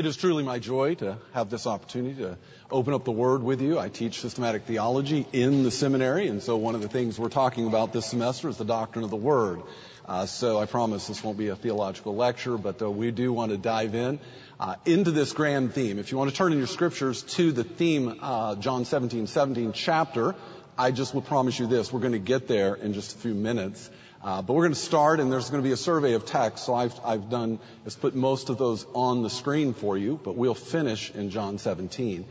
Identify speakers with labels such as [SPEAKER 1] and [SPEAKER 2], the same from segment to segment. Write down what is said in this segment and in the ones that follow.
[SPEAKER 1] It is truly my joy to have this opportunity to open up the Word with you. I teach systematic theology in the seminary, and so one of the things we're talking about this semester is the doctrine of the Word. Uh, so I promise this won't be a theological lecture, but uh, we do want to dive in uh, into this grand theme. If you want to turn in your scriptures to the theme, uh, John 17, 17 chapter, I just will promise you this: we're going to get there in just a few minutes. Uh, but we're going to start, and there's going to be a survey of text. So I've, I've done is put most of those on the screen for you, but we'll finish in John 17.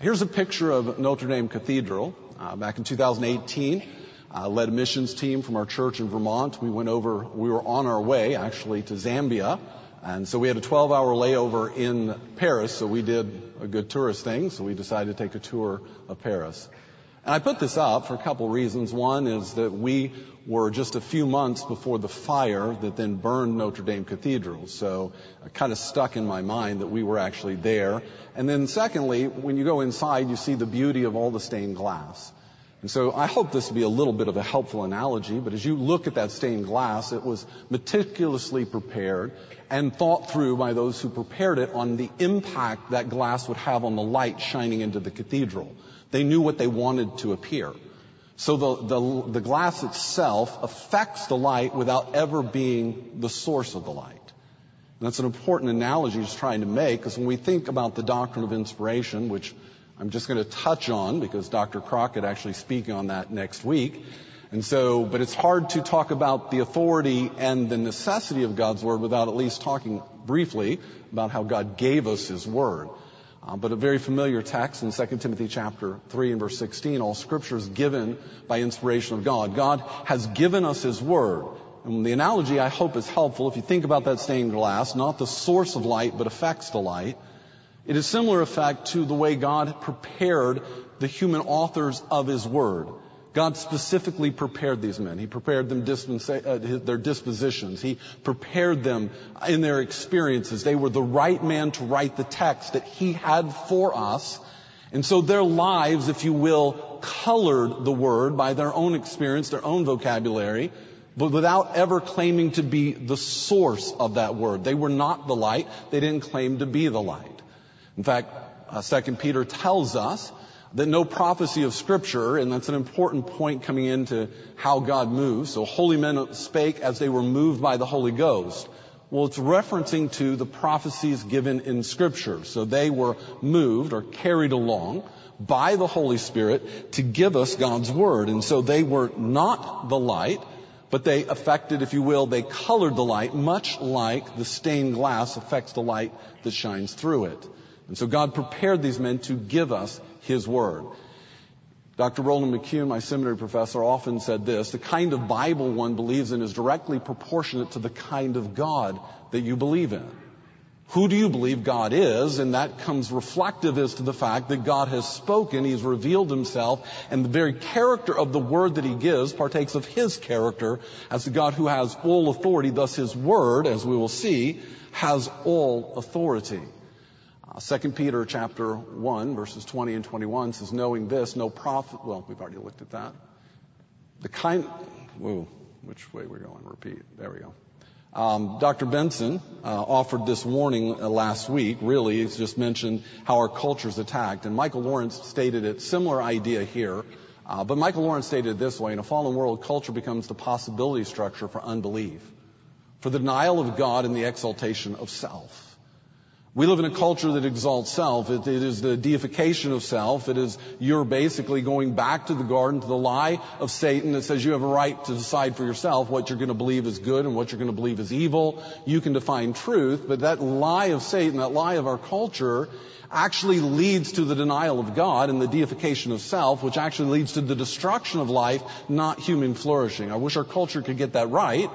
[SPEAKER 1] Here's a picture of Notre Dame Cathedral uh, back in 2018. I led a missions team from our church in Vermont. We went over. We were on our way actually to Zambia, and so we had a 12-hour layover in Paris. So we did a good tourist thing. So we decided to take a tour of Paris. And I put this up for a couple reasons. One is that we were just a few months before the fire that then burned Notre Dame Cathedral. So it kind of stuck in my mind that we were actually there. And then secondly, when you go inside, you see the beauty of all the stained glass. And so I hope this will be a little bit of a helpful analogy, but as you look at that stained glass, it was meticulously prepared and thought through by those who prepared it on the impact that glass would have on the light shining into the cathedral. They knew what they wanted to appear. So the, the, the, glass itself affects the light without ever being the source of the light. And that's an important analogy he's trying to make because when we think about the doctrine of inspiration, which I'm just going to touch on because Dr. Crockett actually speaking on that next week. And so, but it's hard to talk about the authority and the necessity of God's Word without at least talking briefly about how God gave us His Word. Uh, but a very familiar text in 2 Timothy chapter 3 and verse 16, all scripture is given by inspiration of God. God has given us His Word. And the analogy I hope is helpful if you think about that stained glass, not the source of light, but affects the light. It is similar effect to the way God prepared the human authors of His Word. God specifically prepared these men. He prepared them dispensa- uh, their dispositions. He prepared them in their experiences. They were the right man to write the text that He had for us. And so their lives, if you will, colored the Word by their own experience, their own vocabulary, but without ever claiming to be the source of that Word. They were not the light. They didn't claim to be the light. In fact, uh, 2 Peter tells us that no prophecy of scripture, and that's an important point coming into how God moves. So holy men spake as they were moved by the Holy Ghost. Well, it's referencing to the prophecies given in scripture. So they were moved or carried along by the Holy Spirit to give us God's word. And so they were not the light, but they affected, if you will, they colored the light much like the stained glass affects the light that shines through it. And so God prepared these men to give us His Word. Dr. Rolland McCune, my seminary professor, often said this, the kind of Bible one believes in is directly proportionate to the kind of God that you believe in. Who do you believe God is? And that comes reflective as to the fact that God has spoken, He's revealed Himself, and the very character of the word that He gives partakes of His character as the God who has all authority. Thus His word, as we will see, has all authority. Uh, 2 Peter chapter 1 verses 20 and 21 says, knowing this, no prophet, well, we've already looked at that. The kind, whoa, which way we're going? Repeat. There we go. Um, Dr. Benson uh, offered this warning uh, last week. Really, he's just mentioned how our culture is attacked, and Michael Lawrence stated it. Similar idea here, uh, but Michael Lawrence stated it this way: In a fallen world, culture becomes the possibility structure for unbelief, for the denial of God and the exaltation of self. We live in a culture that exalts self. It, it is the deification of self. It is you're basically going back to the garden, to the lie of Satan that says you have a right to decide for yourself what you're going to believe is good and what you're going to believe is evil. You can define truth, but that lie of Satan, that lie of our culture, actually leads to the denial of God and the deification of self, which actually leads to the destruction of life, not human flourishing. I wish our culture could get that right.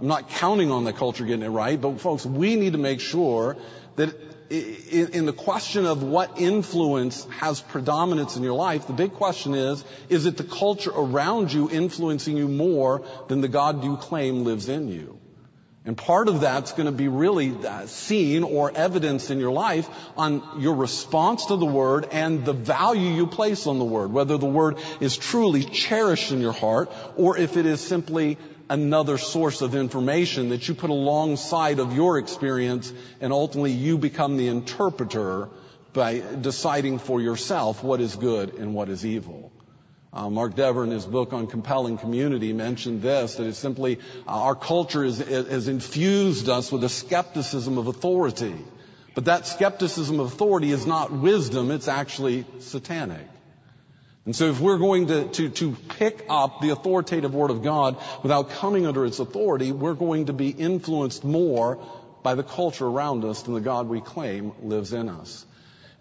[SPEAKER 1] I'm not counting on the culture getting it right, but folks, we need to make sure that in the question of what influence has predominance in your life, the big question is, is it the culture around you influencing you more than the God you claim lives in you? And part of that's going to be really uh, seen or evidenced in your life on your response to the Word and the value you place on the Word. Whether the Word is truly cherished in your heart or if it is simply another source of information that you put alongside of your experience and ultimately you become the interpreter by deciding for yourself what is good and what is evil. Uh, Mark Dever, in his book on compelling community, mentioned this: that it's simply uh, our culture is, has infused us with a skepticism of authority, but that skepticism of authority is not wisdom; it's actually satanic. And so, if we're going to, to, to pick up the authoritative Word of God without coming under its authority, we're going to be influenced more by the culture around us than the God we claim lives in us.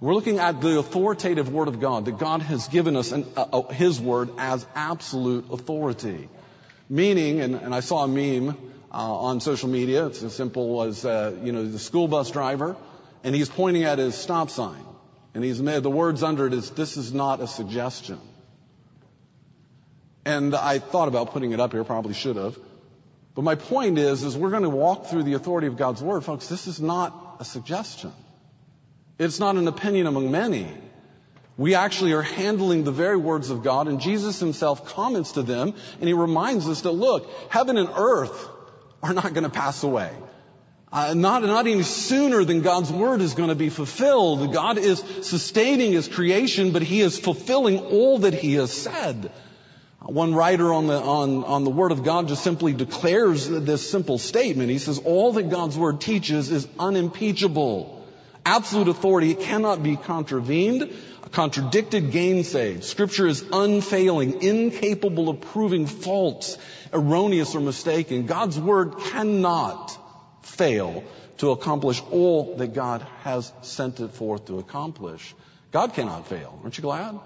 [SPEAKER 1] We're looking at the authoritative Word of God, that God has given us an, uh, uh, His Word as absolute authority. Meaning, and, and I saw a meme uh, on social media, it's as simple as, uh, you know, the school bus driver, and he's pointing at his stop sign. And he's made, the words under it is, this is not a suggestion. And I thought about putting it up here, probably should have. But my point is, is we're going to walk through the authority of God's Word. Folks, this is not a suggestion. It's not an opinion among many. We actually are handling the very words of God, and Jesus himself comments to them, and he reminds us that look, heaven and earth are not going to pass away. Uh, not, not any sooner than God's word is going to be fulfilled. God is sustaining his creation, but he is fulfilling all that he has said. One writer on the, on, on the Word of God just simply declares this simple statement. He says, all that God's Word teaches is unimpeachable absolute authority. It cannot be contravened, contradicted, gainsayed. Scripture is unfailing, incapable of proving false, erroneous, or mistaken. God's word cannot fail to accomplish all that God has sent it forth to accomplish. God cannot fail. Aren't you glad?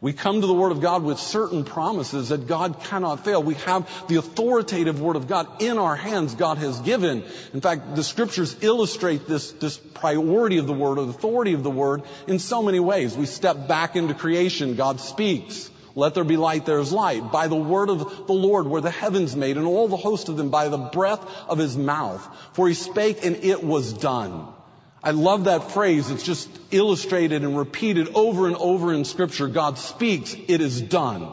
[SPEAKER 1] We come to the Word of God with certain promises that God cannot fail. We have the authoritative Word of God in our hands God has given. In fact, the Scriptures illustrate this, this priority of the Word, or the authority of the Word, in so many ways. We step back into creation, God speaks. Let there be light, there is light. By the word of the Lord were the heavens made, and all the host of them by the breath of his mouth. For he spake, and it was done. I love that phrase. It's just illustrated and repeated over and over in scripture. God speaks, it is done.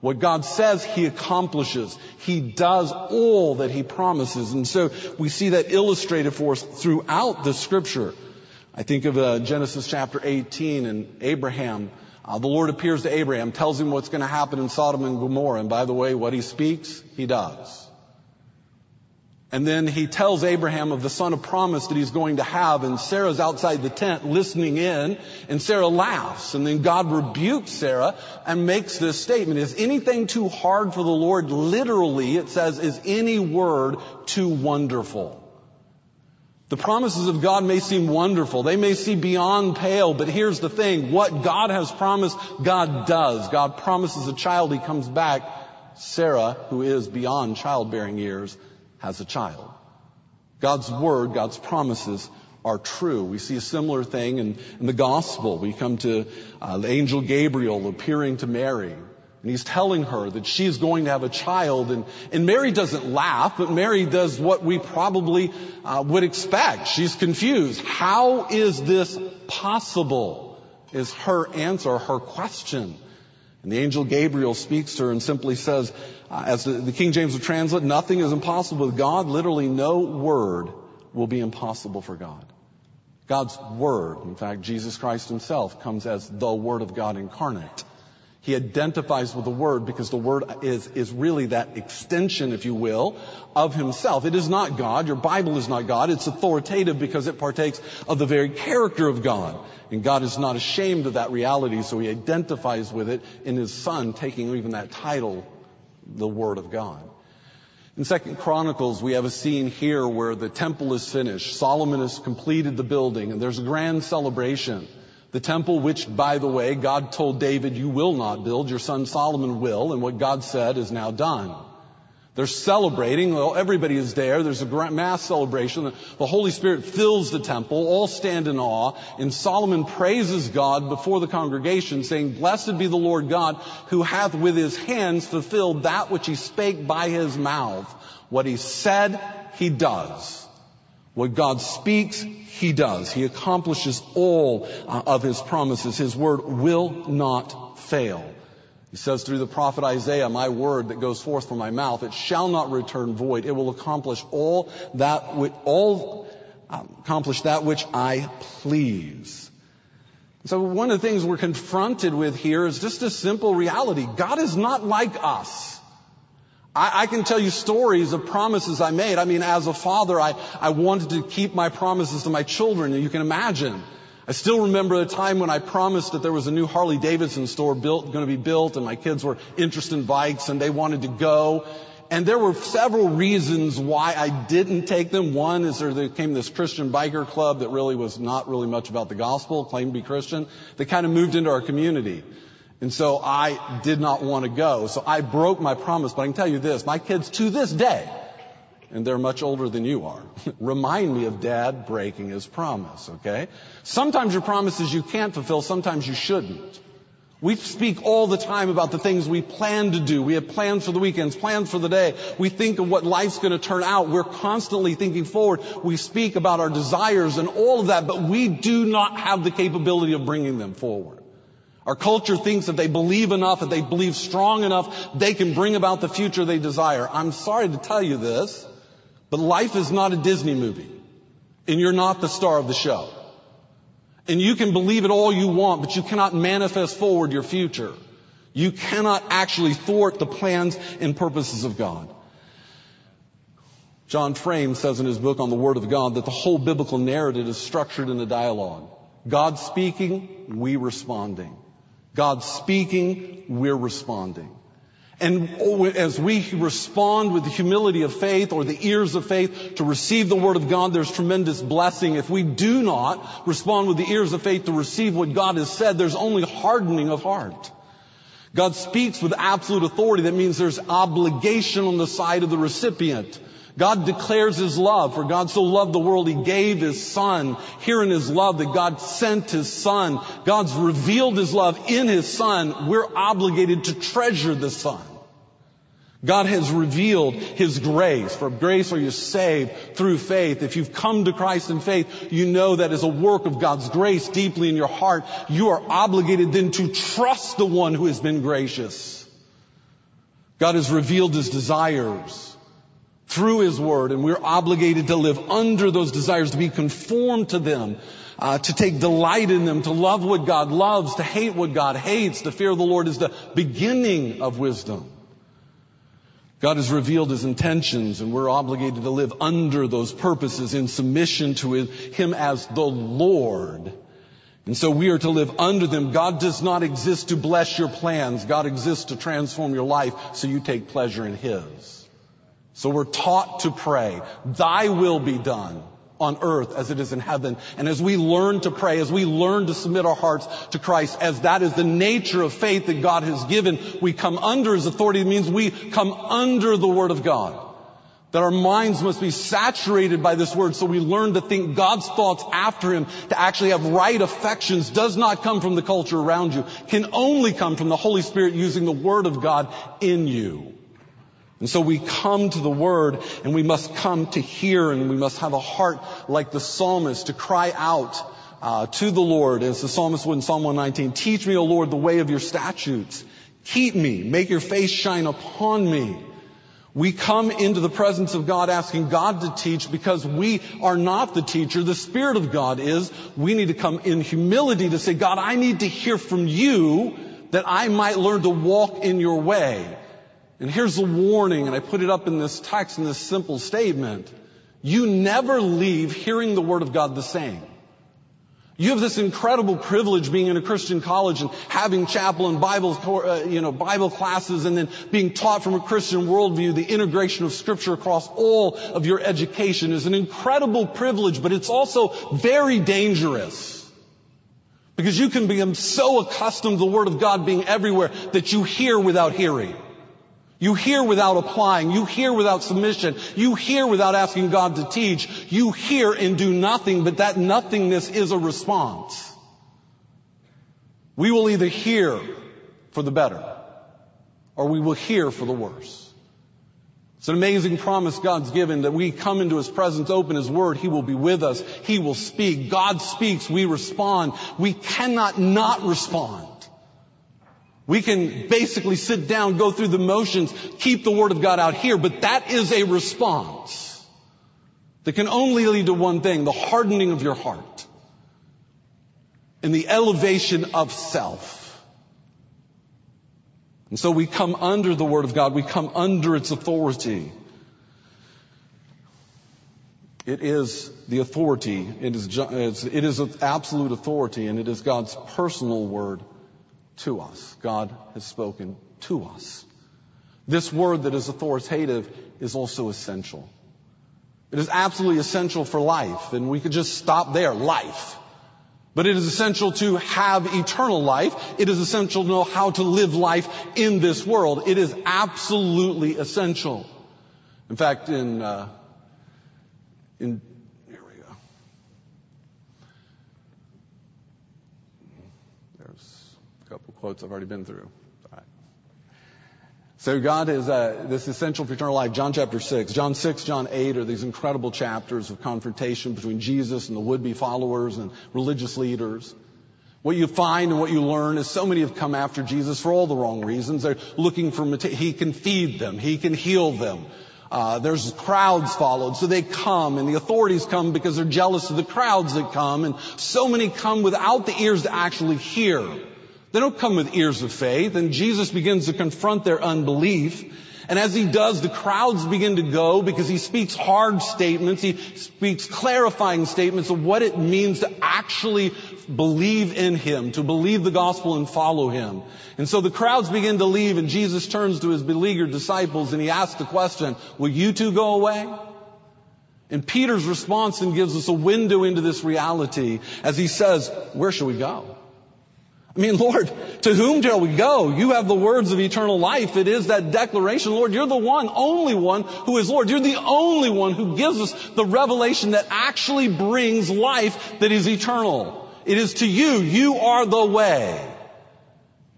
[SPEAKER 1] What God says, He accomplishes. He does all that He promises. And so we see that illustrated for us throughout the scripture. I think of uh, Genesis chapter 18 and Abraham. Uh, the Lord appears to Abraham, tells him what's going to happen in Sodom and Gomorrah. And by the way, what He speaks, He does. And then he tells Abraham of the son of promise that he's going to have, and Sarah's outside the tent listening in, and Sarah laughs, and then God rebukes Sarah and makes this statement, is anything too hard for the Lord? Literally, it says, is any word too wonderful? The promises of God may seem wonderful. They may seem beyond pale, but here's the thing. What God has promised, God does. God promises a child, He comes back. Sarah, who is beyond childbearing years, has a child. God's word, God's promises are true. We see a similar thing in, in the gospel. We come to uh, the angel Gabriel appearing to Mary. And he's telling her that she's going to have a child. And, and Mary doesn't laugh, but Mary does what we probably uh, would expect. She's confused. How is this possible? Is her answer, her question. And the angel Gabriel speaks to her and simply says, uh, as the, the King James would translate, nothing is impossible with God. Literally, no word will be impossible for God. God's Word, in fact, Jesus Christ Himself comes as the Word of God incarnate. He identifies with the Word because the Word is, is really that extension, if you will, of Himself. It is not God. Your Bible is not God. It's authoritative because it partakes of the very character of God. And God is not ashamed of that reality, so he identifies with it in his son taking even that title, the Word of God. In Second Chronicles, we have a scene here where the temple is finished. Solomon has completed the building, and there's a grand celebration. The temple, which, by the way, God told David, you will not build, your son Solomon will, and what God said is now done. They're celebrating. Well, everybody is there. There's a mass celebration. The Holy Spirit fills the temple. All stand in awe. And Solomon praises God before the congregation, saying, Blessed be the Lord God, who hath with his hands fulfilled that which he spake by his mouth. What he said, he does. What God speaks, he does. He accomplishes all uh, of his promises. His word will not fail. He says through the prophet Isaiah, my word that goes forth from my mouth, it shall not return void. It will accomplish all that, which, all, um, accomplish that which I please. So one of the things we're confronted with here is just a simple reality. God is not like us. I, I, can tell you stories of promises I made. I mean, as a father, I, I wanted to keep my promises to my children, and you can imagine. I still remember a time when I promised that there was a new Harley Davidson store built, going to be built, and my kids were interested in bikes and they wanted to go. And there were several reasons why I didn't take them. One is there came this Christian biker club that really was not really much about the gospel, claimed to be Christian. They kind of moved into our community. And so I did not want to go. So I broke my promise. But I can tell you this, my kids to this day and they're much older than you are. Remind me of dad breaking his promise, okay? Sometimes your promises you can't fulfill, sometimes you shouldn't. We speak all the time about the things we plan to do. We have plans for the weekends, plans for the day. We think of what life's going to turn out. We're constantly thinking forward. We speak about our desires and all of that, but we do not have the capability of bringing them forward. Our culture thinks that they believe enough, that they believe strong enough, they can bring about the future they desire. I'm sorry to tell you this, but life is not a Disney movie. And you're not the star of the show. And you can believe it all you want, but you cannot manifest forward your future. You cannot actually thwart the plans and purposes of God. John Frame says in his book on the Word of God that the whole biblical narrative is structured in a dialogue. God speaking, we responding. God speaking, we're responding. And as we respond with the humility of faith or the ears of faith to receive the Word of God, there's tremendous blessing. If we do not respond with the ears of faith to receive what God has said, there's only hardening of heart. God speaks with absolute authority. That means there's obligation on the side of the recipient. God declares His love, for God so loved the world, He gave His Son. Here in His love that God sent His Son. God's revealed His love in His Son. We're obligated to treasure the Son. God has revealed His grace. For grace are you saved through faith. If you've come to Christ in faith, you know that is a work of God's grace deeply in your heart, you are obligated then to trust the one who has been gracious. God has revealed His desires through His Word, and we're obligated to live under those desires, to be conformed to them, uh, to take delight in them, to love what God loves, to hate what God hates. The fear of the Lord is the beginning of wisdom. God has revealed His intentions, and we're obligated to live under those purposes in submission to Him as the Lord. And so we are to live under them. God does not exist to bless your plans. God exists to transform your life so you take pleasure in His. So we're taught to pray, thy will be done on earth as it is in heaven. And as we learn to pray, as we learn to submit our hearts to Christ, as that is the nature of faith that God has given, we come under His authority. It means we come under the Word of God. That our minds must be saturated by this Word so we learn to think God's thoughts after Him, to actually have right affections does not come from the culture around you, can only come from the Holy Spirit using the Word of God in you. And so we come to the Word and we must come to hear and we must have a heart like the psalmist to cry out uh, to the Lord as the psalmist would in Psalm 119. Teach me, O Lord, the way of your statutes. Keep me. Make your face shine upon me. We come into the presence of God asking God to teach because we are not the teacher. The Spirit of God is. We need to come in humility to say, God, I need to hear from you that I might learn to walk in your way. And here's the warning, and I put it up in this text in this simple statement. You never leave hearing the Word of God the same. You have this incredible privilege being in a Christian college and having chapel and Bible, uh, you know, Bible classes and then being taught from a Christian worldview. The integration of Scripture across all of your education is an incredible privilege, but it's also very dangerous. Because you can become so accustomed to the Word of God being everywhere that you hear without hearing. You hear without applying. You hear without submission. You hear without asking God to teach. You hear and do nothing, but that nothingness is a response. We will either hear for the better or we will hear for the worse. It's an amazing promise God's given that we come into His presence, open His Word, He will be with us. He will speak. God speaks, we respond. We cannot not respond. We can basically sit down, go through the motions, keep the Word of God out here, but that is a response that can only lead to one thing, the hardening of your heart and the elevation of self. And so we come under the Word of God, we come under its authority. It is the authority, it is, it is absolute authority, and it is God's personal word to us. God has spoken to us. This word that is authoritative is also essential. It is absolutely essential for life, and we could just stop there, life. But it is essential to have eternal life. It is essential to know how to live life in this world. It is absolutely essential. In fact, in, uh, in quotes I've already been through. So God is uh, this essential for eternal life. John chapter six, John six, John eight are these incredible chapters of confrontation between Jesus and the would-be followers and religious leaders. What you find and what you learn is so many have come after Jesus for all the wrong reasons. They're looking for he can feed them, he can heal them. Uh, there's crowds followed, so they come, and the authorities come because they're jealous of the crowds that come, and so many come without the ears to actually hear. They don't come with ears of faith, and Jesus begins to confront their unbelief. And as he does, the crowds begin to go because he speaks hard statements. He speaks clarifying statements of what it means to actually believe in him, to believe the gospel and follow him. And so the crowds begin to leave and Jesus turns to his beleaguered disciples and he asks the question, will you too go away? And Peter's response then gives us a window into this reality as he says, where shall we go? I mean, Lord, to whom shall we go? You have the words of eternal life. It is that declaration, Lord, you're the one, only one who is Lord. You're the only one who gives us the revelation that actually brings life that is eternal. It is to you. You are the way.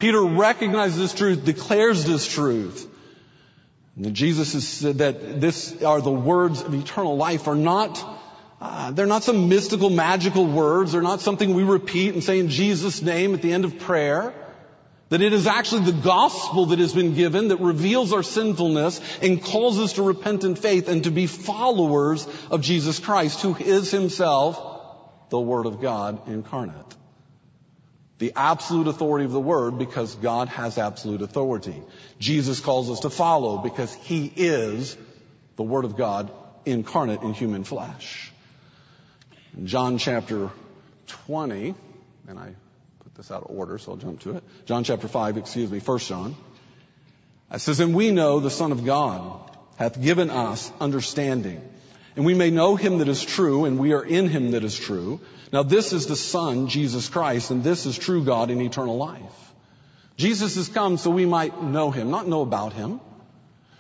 [SPEAKER 1] Peter recognizes this truth, declares this truth. And Jesus said that this are the words of eternal life are not uh, they're not some mystical, magical words. They're not something we repeat and say in Jesus' name at the end of prayer. That it is actually the gospel that has been given that reveals our sinfulness and calls us to repentant faith and to be followers of Jesus Christ, who is himself the Word of God incarnate. The absolute authority of the Word because God has absolute authority. Jesus calls us to follow because He is the Word of God incarnate in human flesh. John chapter 20, and I put this out of order, so I'll jump to it. John chapter 5, excuse me, First John. It says, And we know the Son of God hath given us understanding, and we may know him that is true, and we are in him that is true. Now this is the Son, Jesus Christ, and this is true God in eternal life. Jesus has come so we might know him, not know about him.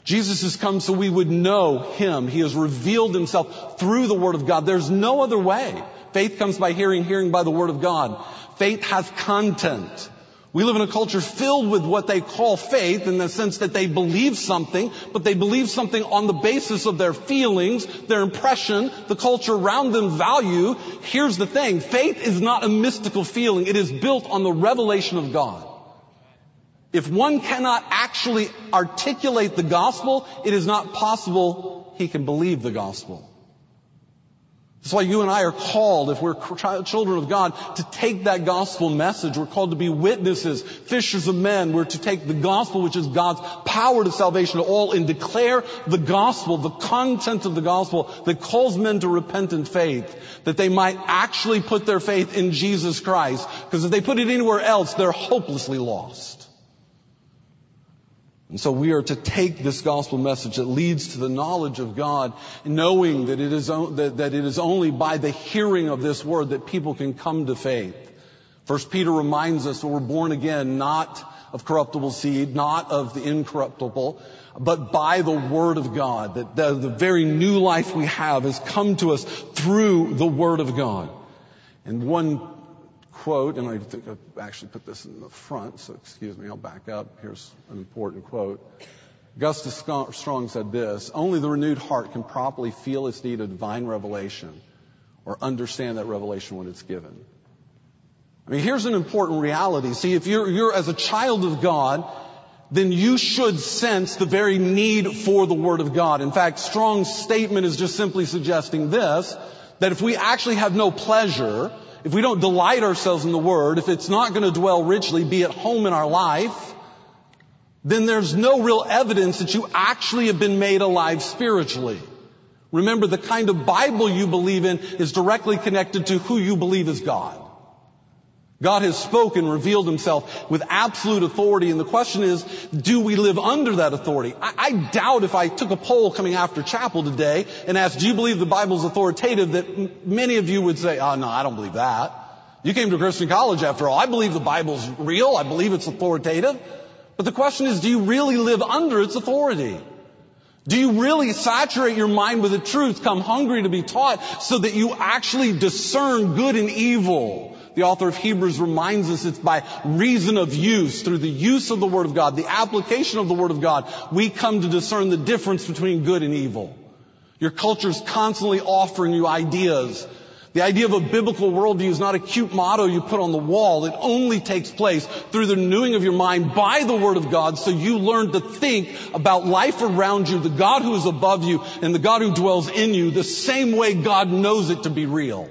[SPEAKER 1] Jesus has come so we would know Him. He has revealed Himself through the Word of God. There's no other way. Faith comes by hearing, hearing by the Word of God. Faith has content. We live in a culture filled with what they call faith in the sense that they believe something, but they believe something on the basis of their feelings, their impression, the culture around them value. Here's the thing. Faith is not a mystical feeling. It is built on the revelation of God. If one cannot actually articulate the gospel, it is not possible he can believe the gospel. That's why you and I are called, if we're children of God, to take that gospel message. We're called to be witnesses, fishers of men. We're to take the gospel, which is God's power to salvation to all, and declare the gospel, the content of the gospel that calls men to repentant faith, that they might actually put their faith in Jesus Christ. Because if they put it anywhere else, they're hopelessly lost. And so we are to take this gospel message that leads to the knowledge of God, knowing that it is, that, that it is only by the hearing of this word that people can come to faith. First Peter reminds us that we're born again not of corruptible seed, not of the incorruptible, but by the word of God. That the, the very new life we have has come to us through the word of God. And one quote, and I think I've actually put this in the front, so excuse me, I'll back up. Here's an important quote. Augustus Strong said this, only the renewed heart can properly feel its need of divine revelation or understand that revelation when it's given. I mean, here's an important reality. See, if you're, you're as a child of God, then you should sense the very need for the Word of God. In fact, Strong's statement is just simply suggesting this, that if we actually have no pleasure, if we don't delight ourselves in the Word, if it's not going to dwell richly, be at home in our life, then there's no real evidence that you actually have been made alive spiritually. Remember, the kind of Bible you believe in is directly connected to who you believe is God. God has spoken, revealed himself with absolute authority, and the question is, do we live under that authority? I, I, doubt if I took a poll coming after chapel today and asked, do you believe the Bible's authoritative, that m- many of you would say, oh no, I don't believe that. You came to Christian college after all. I believe the Bible's real. I believe it's authoritative. But the question is, do you really live under its authority? Do you really saturate your mind with the truth, come hungry to be taught so that you actually discern good and evil? The author of Hebrews reminds us it's by reason of use, through the use of the Word of God, the application of the Word of God, we come to discern the difference between good and evil. Your culture is constantly offering you ideas. The idea of a biblical worldview is not a cute motto you put on the wall. It only takes place through the renewing of your mind by the Word of God so you learn to think about life around you, the God who is above you and the God who dwells in you the same way God knows it to be real.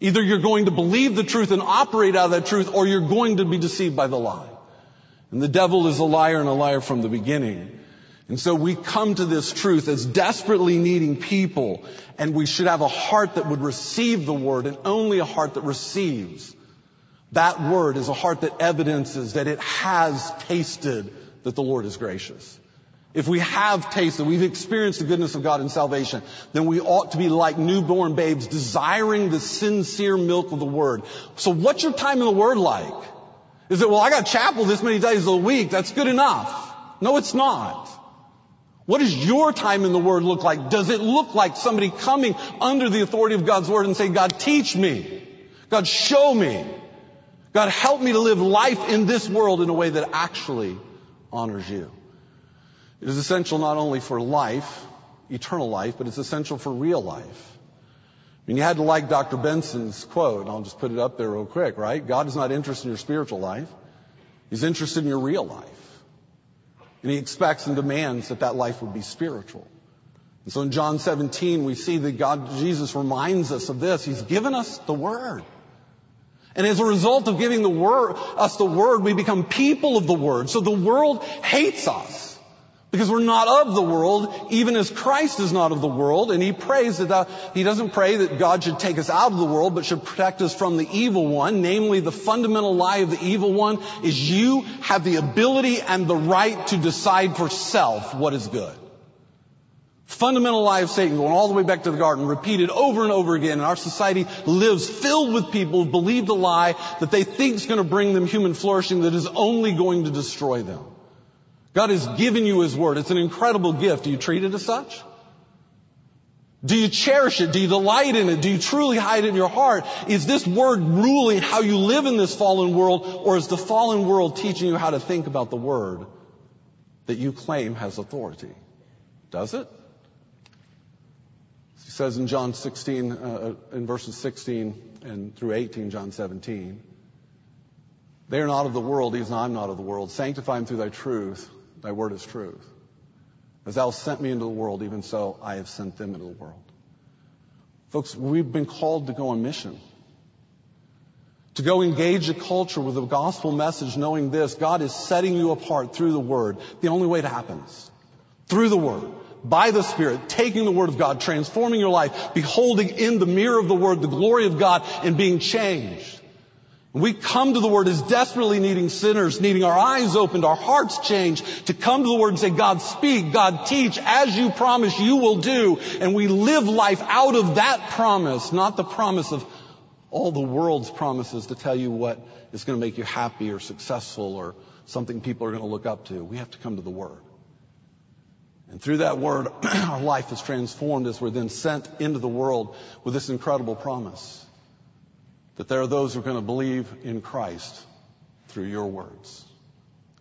[SPEAKER 1] Either you're going to believe the truth and operate out of that truth, or you're going to be deceived by the lie. And the devil is a liar and a liar from the beginning. And so we come to this truth as desperately needing people, and we should have a heart that would receive the word, and only a heart that receives. That word is a heart that evidences that it has tasted that the Lord is gracious. If we have tasted, we've experienced the goodness of God in salvation, then we ought to be like newborn babes, desiring the sincere milk of the Word. So what's your time in the Word like? Is it, well, I got chapel this many days a week, that's good enough. No, it's not. What does your time in the Word look like? Does it look like somebody coming under the authority of God's Word and saying, God, teach me. God, show me. God, help me to live life in this world in a way that actually honors you. It is essential not only for life, eternal life, but it's essential for real life. I mean, you had to like Dr. Benson's quote, and I'll just put it up there real quick, right? God is not interested in your spiritual life. He's interested in your real life. And he expects and demands that that life would be spiritual. And so in John 17, we see that God, Jesus reminds us of this. He's given us the Word. And as a result of giving the word, us the Word, we become people of the Word. So the world hates us. Because we're not of the world, even as Christ is not of the world, and he prays that uh, he doesn't pray that God should take us out of the world, but should protect us from the evil one. Namely, the fundamental lie of the evil one is you have the ability and the right to decide for self what is good. Fundamental lie of Satan, going all the way back to the garden, repeated over and over again. And our society lives filled with people who believe the lie that they think is going to bring them human flourishing that is only going to destroy them. God has given you His Word. It's an incredible gift. Do you treat it as such? Do you cherish it? Do you delight in it? Do you truly hide it in your heart? Is this Word ruling how you live in this fallen world, or is the fallen world teaching you how to think about the Word that you claim has authority? Does it? He says in John 16, uh, in verses 16 and through 18, John 17, they are not of the world, even I'm not of the world. Sanctify them through thy truth. Thy word is truth. As thou sent me into the world, even so I have sent them into the world. Folks, we've been called to go on mission. To go engage a culture with the gospel message, knowing this, God is setting you apart through the Word. The only way it happens. Through the Word. By the Spirit, taking the Word of God, transforming your life, beholding in the mirror of the Word the glory of God, and being changed. We come to the Word as desperately needing sinners, needing our eyes opened, our hearts changed, to come to the Word and say, God speak, God teach, as you promise you will do. And we live life out of that promise, not the promise of all the world's promises to tell you what is going to make you happy or successful or something people are going to look up to. We have to come to the Word. And through that Word, our life is transformed as we're then sent into the world with this incredible promise that there are those who are going to believe in Christ through your words.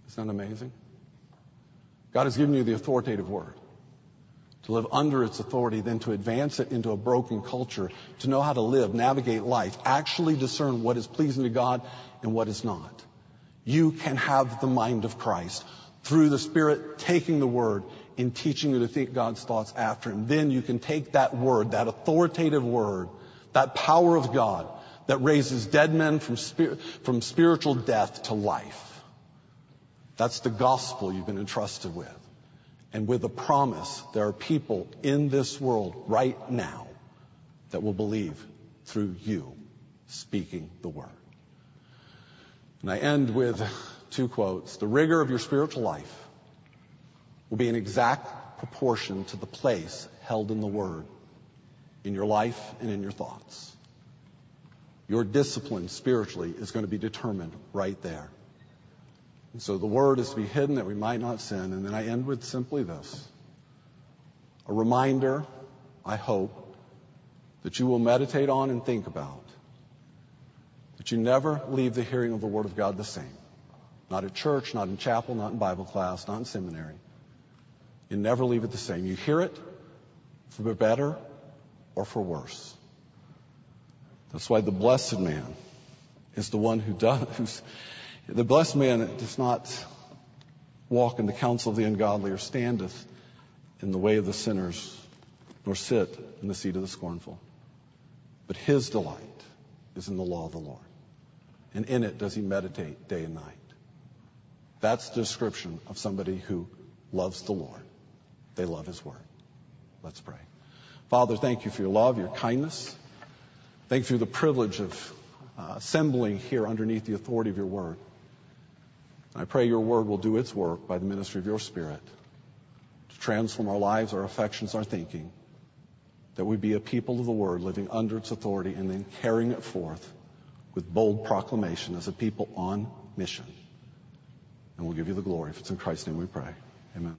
[SPEAKER 1] Isn't that amazing? God has given you the authoritative word to live under its authority, then to advance it into a broken culture, to know how to live, navigate life, actually discern what is pleasing to God and what is not. You can have the mind of Christ through the Spirit taking the Word and teaching you to think God's thoughts after Him. Then you can take that Word, that authoritative Word, that power of God that raises dead men from, spir- from spiritual death to life. That's the gospel you've been entrusted with. And with a promise, there are people in this world right now that will believe through you speaking the word. And I end with two quotes. The rigor of your spiritual life will be in exact proportion to the place held in the word in your life and in your thoughts. Your discipline spiritually is going to be determined right there. And so the word is to be hidden that we might not sin. And then I end with simply this a reminder, I hope, that you will meditate on and think about. That you never leave the hearing of the word of God the same. Not at church, not in chapel, not in Bible class, not in seminary. You never leave it the same. You hear it for better or for worse. That's why the blessed man is the one who does, the blessed man does not walk in the counsel of the ungodly or standeth in the way of the sinners, nor sit in the seat of the scornful. But his delight is in the law of the Lord. And in it does he meditate day and night. That's the description of somebody who loves the Lord. They love his word. Let's pray. Father, thank you for your love, your kindness. Thank you for the privilege of uh, assembling here underneath the authority of your word. I pray your word will do its work by the ministry of your spirit to transform our lives, our affections, our thinking, that we be a people of the word living under its authority and then carrying it forth with bold proclamation as a people on mission. And we'll give you the glory. If it's in Christ's name we pray. Amen.